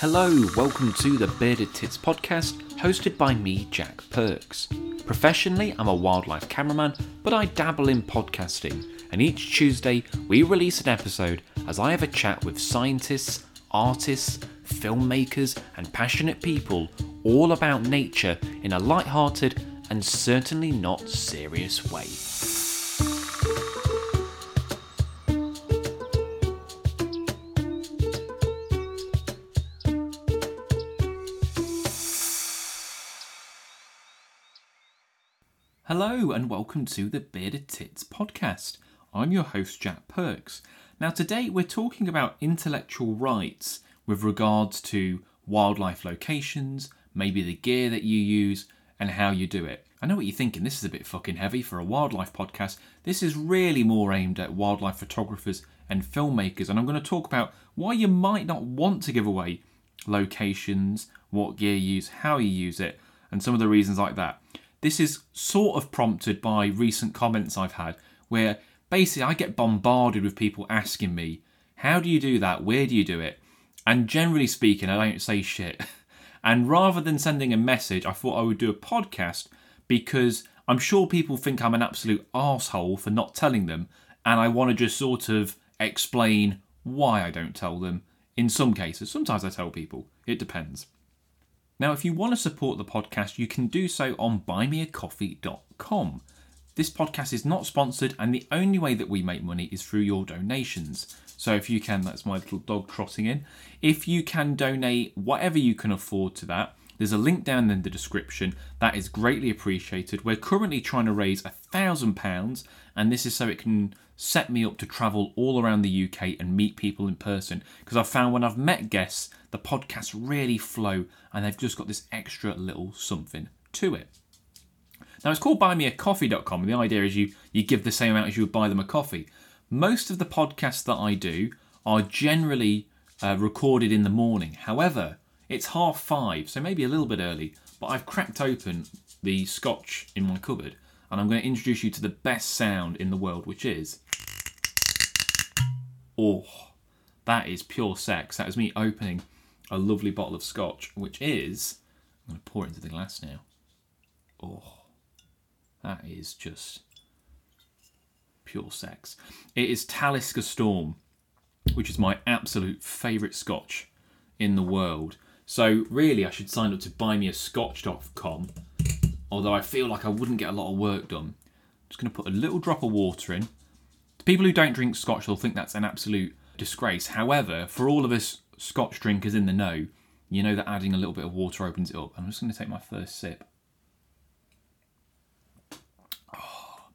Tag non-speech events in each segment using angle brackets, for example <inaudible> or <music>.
Hello, welcome to the Bearded Tits podcast, hosted by me, Jack Perks. Professionally, I'm a wildlife cameraman, but I dabble in podcasting, and each Tuesday we release an episode as I have a chat with scientists, artists, filmmakers, and passionate people all about nature in a light-hearted and certainly not serious way. Hello, and welcome to the Bearded Tits podcast. I'm your host, Jack Perks. Now, today we're talking about intellectual rights with regards to wildlife locations, maybe the gear that you use, and how you do it. I know what you're thinking, this is a bit fucking heavy for a wildlife podcast. This is really more aimed at wildlife photographers and filmmakers, and I'm going to talk about why you might not want to give away locations, what gear you use, how you use it, and some of the reasons like that. This is sort of prompted by recent comments I've had where basically I get bombarded with people asking me, How do you do that? Where do you do it? And generally speaking, I don't say shit. <laughs> And rather than sending a message, I thought I would do a podcast because I'm sure people think I'm an absolute asshole for not telling them, and I want to just sort of explain why I don't tell them in some cases. Sometimes I tell people, it depends. Now, if you want to support the podcast, you can do so on buymeacoffee.com. This podcast is not sponsored, and the only way that we make money is through your donations. So, if you can, that's my little dog trotting in. If you can donate whatever you can afford to that, there's a link down in the description. That is greatly appreciated. We're currently trying to raise a thousand pounds, and this is so it can set me up to travel all around the UK and meet people in person. Because I've found when I've met guests, the podcasts really flow, and they've just got this extra little something to it. Now it's called buymeacoffee.com, and the idea is you you give the same amount as you would buy them a coffee. Most of the podcasts that I do are generally uh, recorded in the morning. However, it's half five, so maybe a little bit early, but I've cracked open the scotch in my cupboard and I'm going to introduce you to the best sound in the world, which is. Oh, that is pure sex. That is me opening a lovely bottle of scotch, which is. I'm going to pour it into the glass now. Oh, that is just pure sex. It is Talisker Storm, which is my absolute favourite scotch in the world. So, really, I should sign up to buymeascotch.com although I feel like I wouldn't get a lot of work done. I'm just going to put a little drop of water in. People who don't drink scotch will think that's an absolute disgrace. However, for all of us scotch drinkers in the know, you know that adding a little bit of water opens it up. I'm just going to take my first sip. Oh,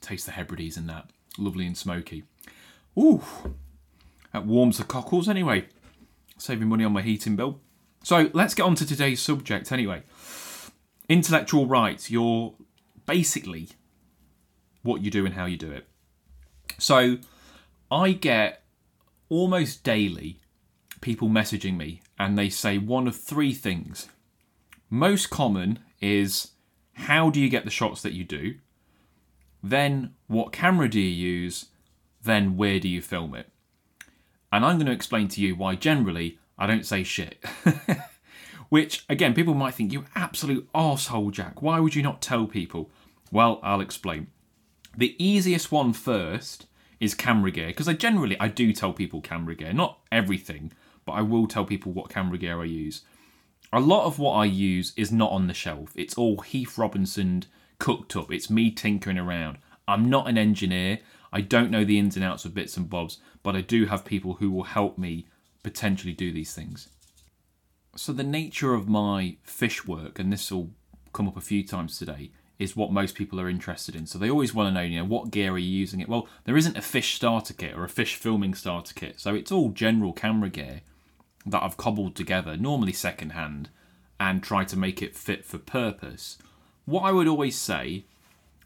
taste the Hebrides in that. Lovely and smoky. Ooh, that warms the cockles anyway. Saving money on my heating bill. So let's get on to today's subject anyway intellectual rights, you're basically what you do and how you do it. So I get almost daily people messaging me and they say one of three things. Most common is how do you get the shots that you do? Then what camera do you use? Then where do you film it? And I'm going to explain to you why generally I don't say shit. <laughs> Which, again, people might think, you absolute asshole, Jack. Why would you not tell people? Well, I'll explain. The easiest one first is camera gear, because I generally I do tell people camera gear. Not everything, but I will tell people what camera gear I use. A lot of what I use is not on the shelf. It's all Heath Robinson cooked up. It's me tinkering around. I'm not an engineer. I don't know the ins and outs of bits and bobs, but I do have people who will help me potentially do these things. So the nature of my fish work, and this will come up a few times today, is what most people are interested in. So they always want to know, you know, what gear are you using it? Well, there isn't a fish starter kit or a fish filming starter kit, so it's all general camera gear that I've cobbled together, normally second hand, and try to make it fit for purpose. What I would always say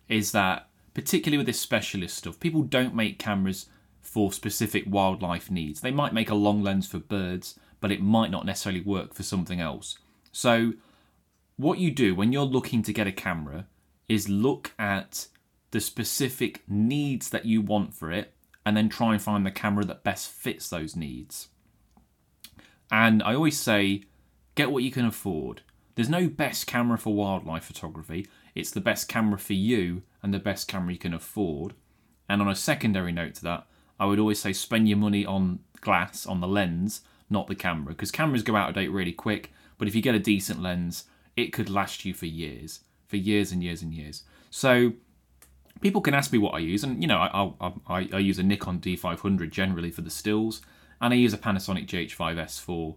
is that, particularly with this specialist stuff, people don't make cameras for specific wildlife needs. They might make a long lens for birds, but it might not necessarily work for something else. So, what you do when you're looking to get a camera is look at the specific needs that you want for it and then try and find the camera that best fits those needs. And I always say, get what you can afford. There's no best camera for wildlife photography. It's the best camera for you and the best camera you can afford. And on a secondary note to that, I would always say spend your money on glass, on the lens, not the camera, because cameras go out of date really quick. But if you get a decent lens, it could last you for years, for years and years and years. So people can ask me what I use, and you know, I, I, I, use a Nikon D500 generally for the stills, and I use a Panasonic GH5S for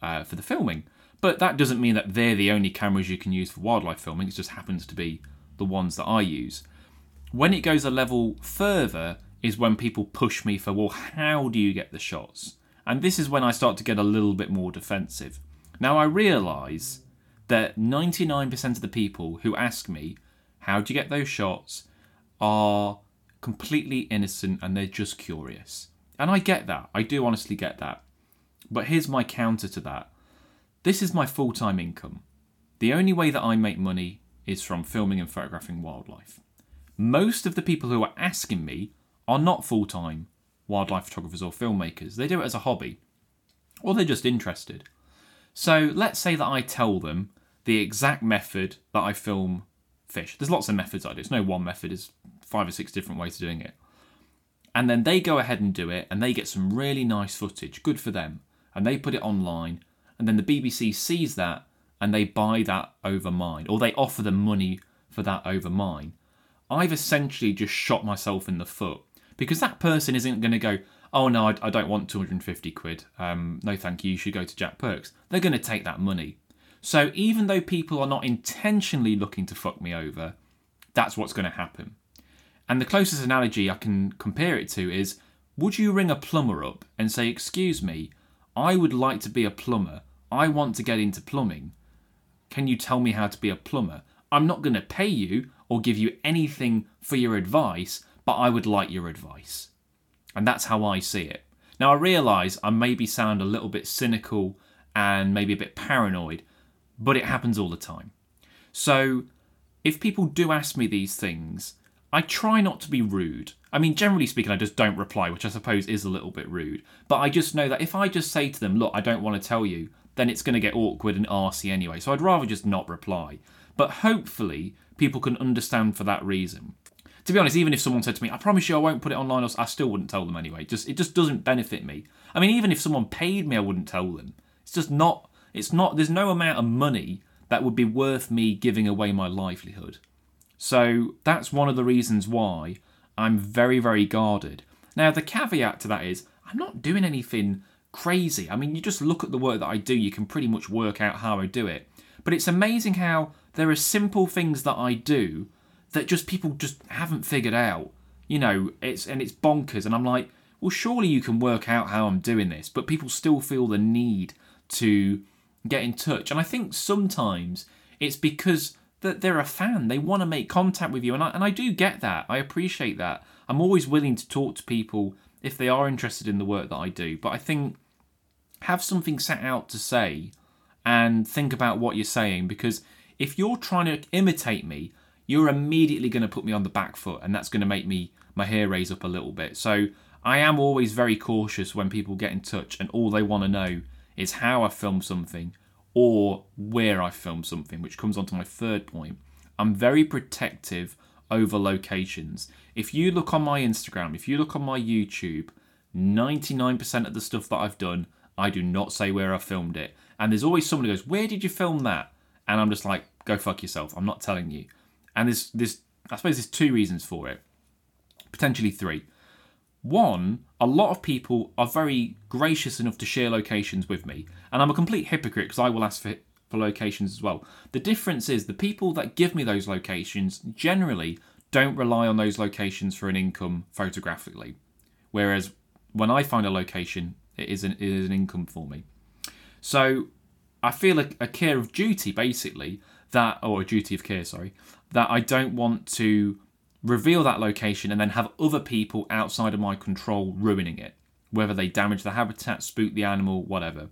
uh, for the filming. But that doesn't mean that they're the only cameras you can use for wildlife filming. It just happens to be the ones that I use. When it goes a level further is when people push me for, well, how do you get the shots? And this is when I start to get a little bit more defensive. Now, I realise that 99% of the people who ask me, how do you get those shots, are completely innocent and they're just curious. And I get that. I do honestly get that. But here's my counter to that this is my full time income. The only way that I make money is from filming and photographing wildlife. Most of the people who are asking me are not full time wildlife photographers or filmmakers. They do it as a hobby, or they're just interested. So let's say that I tell them the exact method that I film fish. There's lots of methods I do. It's no one method, there's five or six different ways of doing it. And then they go ahead and do it, and they get some really nice footage. Good for them. And they put it online, and then the BBC sees that and they buy that over mine, or they offer them money for that over mine. I've essentially just shot myself in the foot because that person isn't going to go, oh no, I, I, don't want 250 quid. Um, no, thank you. You should go to Jack Perks. They're going to take that money. So even though people are not intentionally looking to fuck me over, that's what's going to happen. And the closest analogy I can compare it to is would you ring a plumber up and say, Excuse me, I would like to be a plumber, I want to get into plumbing. Can you tell me how to be a plumber? I'm not going to pay you or give you anything for your advice, but I would like your advice. And that's how I see it. Now, I realise I maybe sound a little bit cynical and maybe a bit paranoid, but it happens all the time. So, if people do ask me these things, I try not to be rude. I mean, generally speaking, I just don't reply, which I suppose is a little bit rude. But I just know that if I just say to them, look, I don't want to tell you, then it's going to get awkward and arsy anyway. So I'd rather just not reply. But hopefully, people can understand for that reason. To be honest, even if someone said to me, "I promise you, I won't put it online," I still wouldn't tell them anyway. Just it just doesn't benefit me. I mean, even if someone paid me, I wouldn't tell them. It's just not. It's not. There's no amount of money that would be worth me giving away my livelihood. So that's one of the reasons why I'm very, very guarded. Now, the caveat to that is I'm not doing anything crazy. I mean, you just look at the work that I do, you can pretty much work out how I do it. But it's amazing how there are simple things that I do that just people just haven't figured out. You know, it's and it's bonkers and I'm like, well surely you can work out how I'm doing this, but people still feel the need to get in touch. And I think sometimes it's because that they're a fan. They want to make contact with you and I and I do get that. I appreciate that. I'm always willing to talk to people if they are interested in the work that I do. But I think have something set out to say and think about what you're saying because if you're trying to imitate me, you're immediately going to put me on the back foot and that's going to make me my hair raise up a little bit. So I am always very cautious when people get in touch and all they want to know is how I film something or where I film something, which comes on to my third point. I'm very protective over locations. If you look on my Instagram, if you look on my YouTube, 99% of the stuff that I've done I do not say where I filmed it. And there's always someone who goes, Where did you film that? And I'm just like, Go fuck yourself. I'm not telling you. And there's, there's I suppose there's two reasons for it, potentially three. One, a lot of people are very gracious enough to share locations with me, and I'm a complete hypocrite because I will ask for, for locations as well. The difference is the people that give me those locations generally don't rely on those locations for an income photographically, whereas when I find a location, it is an, it is an income for me. So I feel a, a care of duty, basically, that, or a duty of care, sorry, that I don't want to reveal that location and then have other people outside of my control ruining it, whether they damage the habitat, spook the animal, whatever.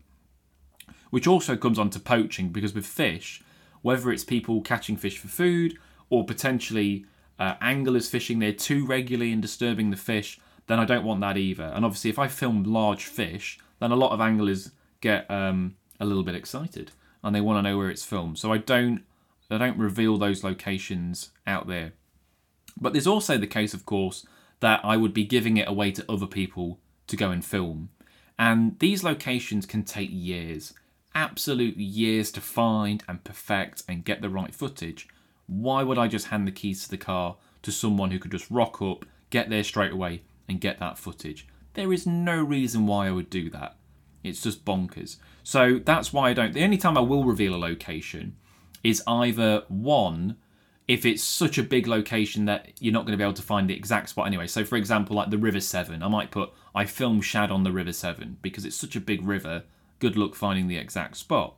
Which also comes on to poaching because with fish, whether it's people catching fish for food or potentially uh, anglers fishing there too regularly and disturbing the fish, then I don't want that either. And obviously, if I film large fish, then a lot of anglers get um, a little bit excited and they want to know where it's filmed. So I don't I don't reveal those locations out there. But there's also the case, of course, that I would be giving it away to other people to go and film. And these locations can take years, absolute years to find and perfect and get the right footage. Why would I just hand the keys to the car to someone who could just rock up, get there straight away, and get that footage? There is no reason why I would do that. It's just bonkers. So that's why I don't. The only time I will reveal a location is either one, if it's such a big location that you're not going to be able to find the exact spot anyway. So, for example, like the River Severn, I might put I filmed Shad on the River Severn because it's such a big river. Good luck finding the exact spot.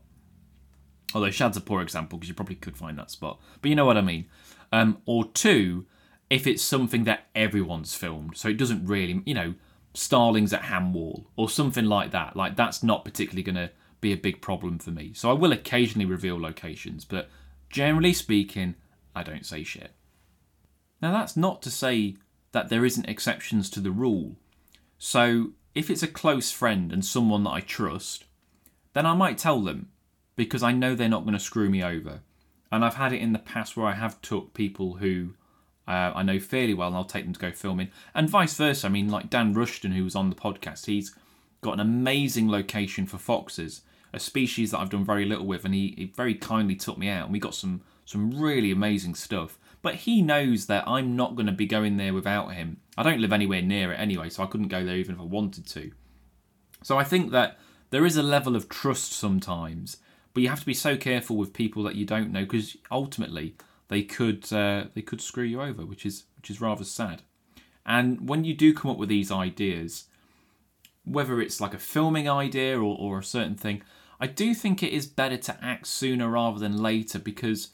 Although Shad's a poor example because you probably could find that spot, but you know what I mean. Um, or two, if it's something that everyone's filmed, so it doesn't really, you know, Starlings at Ham Wall or something like that. Like that's not particularly going to be a big problem for me. So I will occasionally reveal locations, but generally speaking, I don't say shit. Now that's not to say that there isn't exceptions to the rule. So if it's a close friend and someone that I trust, then I might tell them because I know they're not going to screw me over. And I've had it in the past where I have took people who uh, I know fairly well, and I'll take them to go filming, and vice versa. I mean, like Dan Rushton, who was on the podcast, he's got an amazing location for foxes, a species that I've done very little with, and he, he very kindly took me out, and we got some some really amazing stuff. But he knows that I'm not going to be going there without him. I don't live anywhere near it anyway, so I couldn't go there even if I wanted to. So I think that there is a level of trust sometimes, but you have to be so careful with people that you don't know because ultimately they could uh, they could screw you over, which is which is rather sad. And when you do come up with these ideas, whether it's like a filming idea or, or a certain thing, I do think it is better to act sooner rather than later because,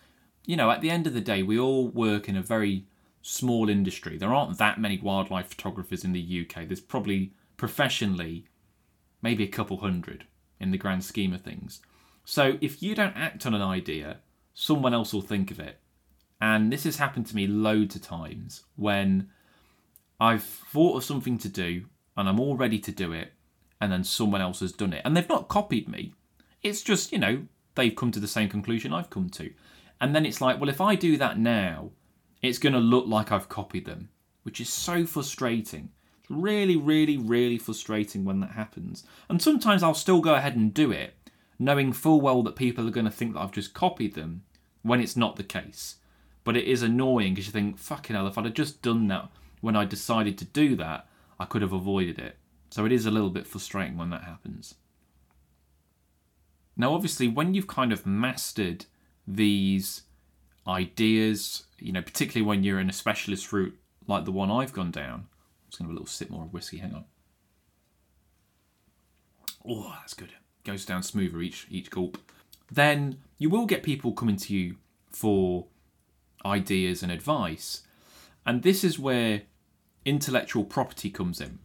you know, at the end of the day, we all work in a very small industry. There aren't that many wildlife photographers in the UK. There's probably professionally maybe a couple hundred in the grand scheme of things. So if you don't act on an idea, someone else will think of it. And this has happened to me loads of times when I've thought of something to do and I'm all ready to do it, and then someone else has done it. And they've not copied me. It's just, you know, they've come to the same conclusion I've come to. And then it's like, well, if I do that now, it's going to look like I've copied them, which is so frustrating. It's really, really, really frustrating when that happens. And sometimes I'll still go ahead and do it, knowing full well that people are going to think that I've just copied them when it's not the case. But it is annoying because you think, fucking hell, if I'd have just done that when I decided to do that, I could have avoided it. So it is a little bit frustrating when that happens. Now, obviously, when you've kind of mastered these ideas, you know, particularly when you're in a specialist route like the one I've gone down, I'm just going to have a little sip more of whiskey. Hang on. Oh, that's good. Goes down smoother each each gulp. Then you will get people coming to you for ideas and advice. And this is where intellectual property comes in.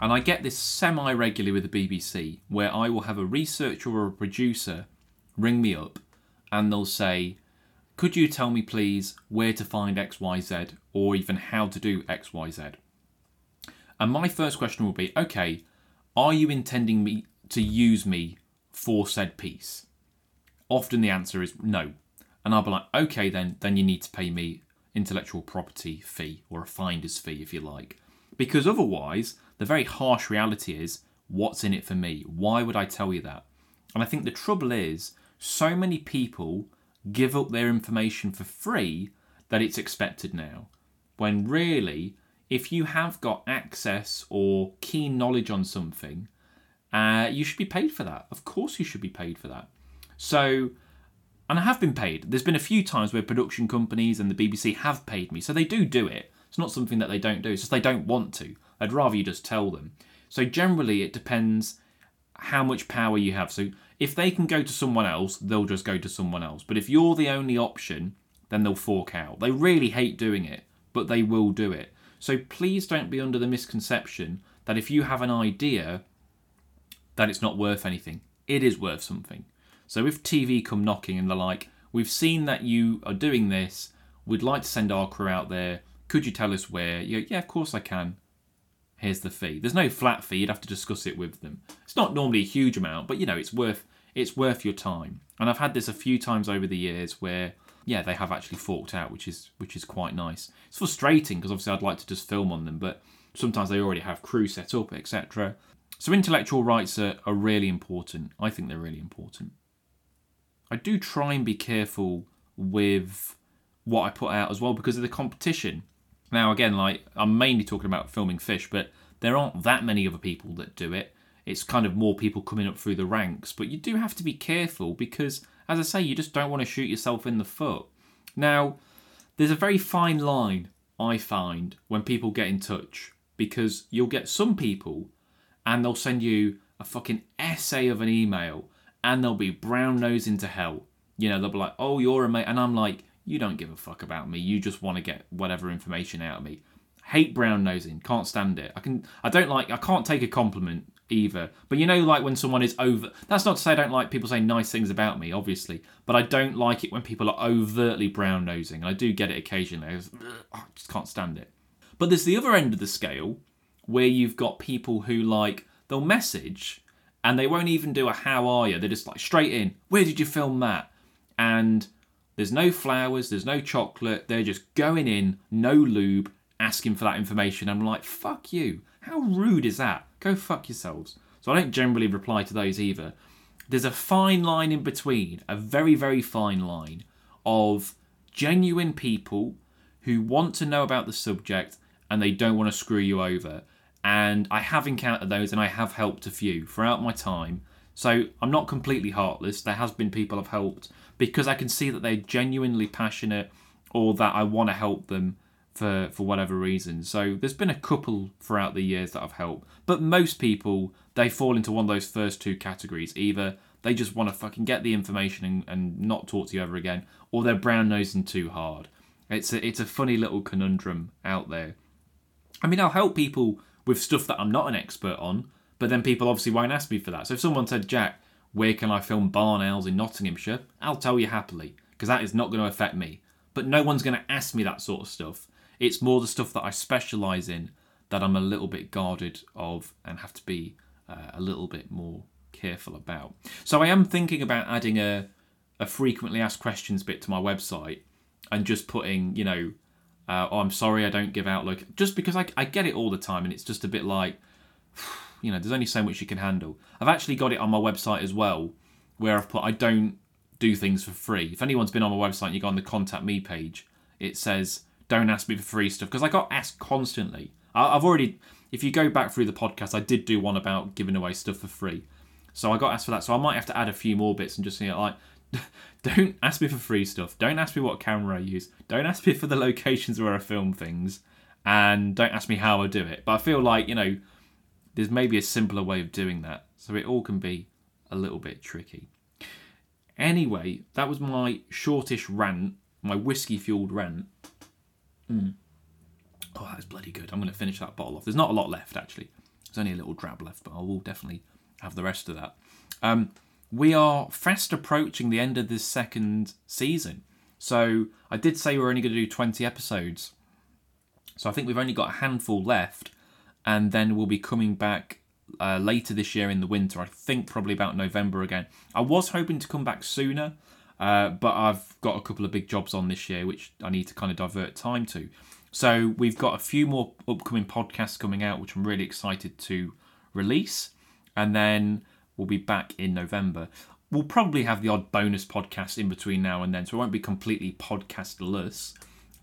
And I get this semi regularly with the BBC where I will have a researcher or a producer ring me up and they'll say, Could you tell me, please, where to find XYZ or even how to do XYZ? And my first question will be, Okay, are you intending me to use me for said piece? Often the answer is no. And I'll be like, okay, then then you need to pay me intellectual property fee or a finder's fee, if you like, because otherwise the very harsh reality is, what's in it for me? Why would I tell you that? And I think the trouble is, so many people give up their information for free that it's expected now. When really, if you have got access or keen knowledge on something, uh, you should be paid for that. Of course, you should be paid for that. So and I have been paid. There's been a few times where production companies and the BBC have paid me, so they do do it. It's not something that they don't do. It's just they don't want to. I'd rather you just tell them. So generally, it depends how much power you have. So if they can go to someone else, they'll just go to someone else. But if you're the only option, then they'll fork out. They really hate doing it, but they will do it. So please don't be under the misconception that if you have an idea, that it's not worth anything. It is worth something. So if TV come knocking and they're like, we've seen that you are doing this, we'd like to send our crew out there. Could you tell us where? Yeah, of course I can. Here's the fee. There's no flat fee. You'd have to discuss it with them. It's not normally a huge amount, but you know, it's worth it's worth your time. And I've had this a few times over the years where yeah, they have actually forked out, which is which is quite nice. It's frustrating because obviously I'd like to just film on them, but sometimes they already have crew set up, etc. So intellectual rights are, are really important. I think they're really important. I do try and be careful with what I put out as well because of the competition. Now, again, like I'm mainly talking about filming fish, but there aren't that many other people that do it. It's kind of more people coming up through the ranks, but you do have to be careful because, as I say, you just don't want to shoot yourself in the foot. Now, there's a very fine line I find when people get in touch because you'll get some people and they'll send you a fucking essay of an email and they'll be brown nosing to hell. You know, they'll be like, oh, you're a mate. And I'm like, you don't give a fuck about me. You just want to get whatever information out of me. Hate brown nosing. Can't stand it. I can. I don't like. I can't take a compliment either. But you know, like when someone is over. That's not to say I don't like people saying nice things about me, obviously. But I don't like it when people are overtly brown nosing. And I do get it occasionally. I just, I just can't stand it. But there's the other end of the scale where you've got people who like they'll message and they won't even do a how are you. They're just like straight in. Where did you film that? And there's no flowers, there's no chocolate. They're just going in, no lube, asking for that information. I'm like, fuck you. How rude is that? Go fuck yourselves. So I don't generally reply to those either. There's a fine line in between, a very, very fine line of genuine people who want to know about the subject and they don't want to screw you over. And I have encountered those and I have helped a few throughout my time. So I'm not completely heartless. There has been people I've helped because I can see that they're genuinely passionate or that I want to help them for for whatever reason. So there's been a couple throughout the years that I've helped, but most people they fall into one of those first two categories. Either they just want to fucking get the information and, and not talk to you ever again, or they're brown nosing too hard. It's a it's a funny little conundrum out there. I mean, I'll help people with stuff that I'm not an expert on, but then people obviously won't ask me for that. So if someone said, Jack, where can I film barn owls in Nottinghamshire? I'll tell you happily, because that is not going to affect me. But no one's going to ask me that sort of stuff. It's more the stuff that I specialise in that I'm a little bit guarded of and have to be uh, a little bit more careful about. So I am thinking about adding a, a frequently asked questions bit to my website and just putting, you know, uh, oh, I'm sorry I don't give out Outlook, just because I, I get it all the time and it's just a bit like, you know, there's only so much you can handle. I've actually got it on my website as well, where I've put I don't do things for free. If anyone's been on my website and you go on the contact me page, it says don't ask me for free stuff because I got asked constantly. I've already, if you go back through the podcast, I did do one about giving away stuff for free. So I got asked for that. So I might have to add a few more bits and just say, like, <laughs> don't ask me for free stuff. Don't ask me what camera I use. Don't ask me for the locations where I film things. And don't ask me how I do it. But I feel like, you know, there's maybe a simpler way of doing that. So it all can be a little bit tricky. Anyway, that was my shortish rant, my whiskey fueled rant. Mm. Oh, that's bloody good. I'm going to finish that bottle off. There's not a lot left, actually. There's only a little drab left, but I will definitely have the rest of that. Um, we are fast approaching the end of this second season. So I did say we are only going to do 20 episodes. So I think we've only got a handful left, and then we'll be coming back uh, later this year in the winter. I think probably about November again. I was hoping to come back sooner, uh, but I've got a couple of big jobs on this year, which I need to kind of divert time to. So we've got a few more upcoming podcasts coming out, which I'm really excited to release, and then we'll be back in November. We'll probably have the odd bonus podcast in between now and then, so it won't be completely podcastless.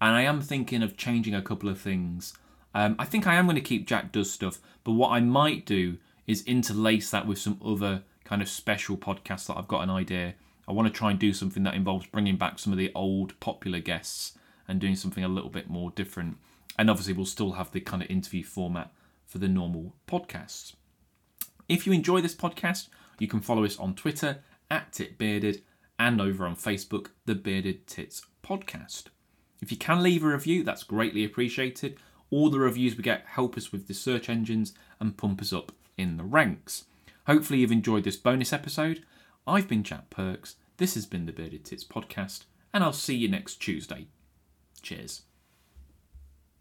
And I am thinking of changing a couple of things. Um, I think I am going to keep Jack Does stuff, but what I might do is interlace that with some other kind of special podcasts that I've got an idea I want to try and do something that involves bringing back some of the old popular guests and doing something a little bit more different. And obviously, we'll still have the kind of interview format for the normal podcasts. If you enjoy this podcast, you can follow us on Twitter at TitBearded and over on Facebook, the Bearded Tits Podcast. If you can leave a review, that's greatly appreciated. All the reviews we get help us with the search engines and pump us up in the ranks. Hopefully, you've enjoyed this bonus episode I've been Jack Perks, this has been the Bearded Tits podcast, and I'll see you next Tuesday. Cheers.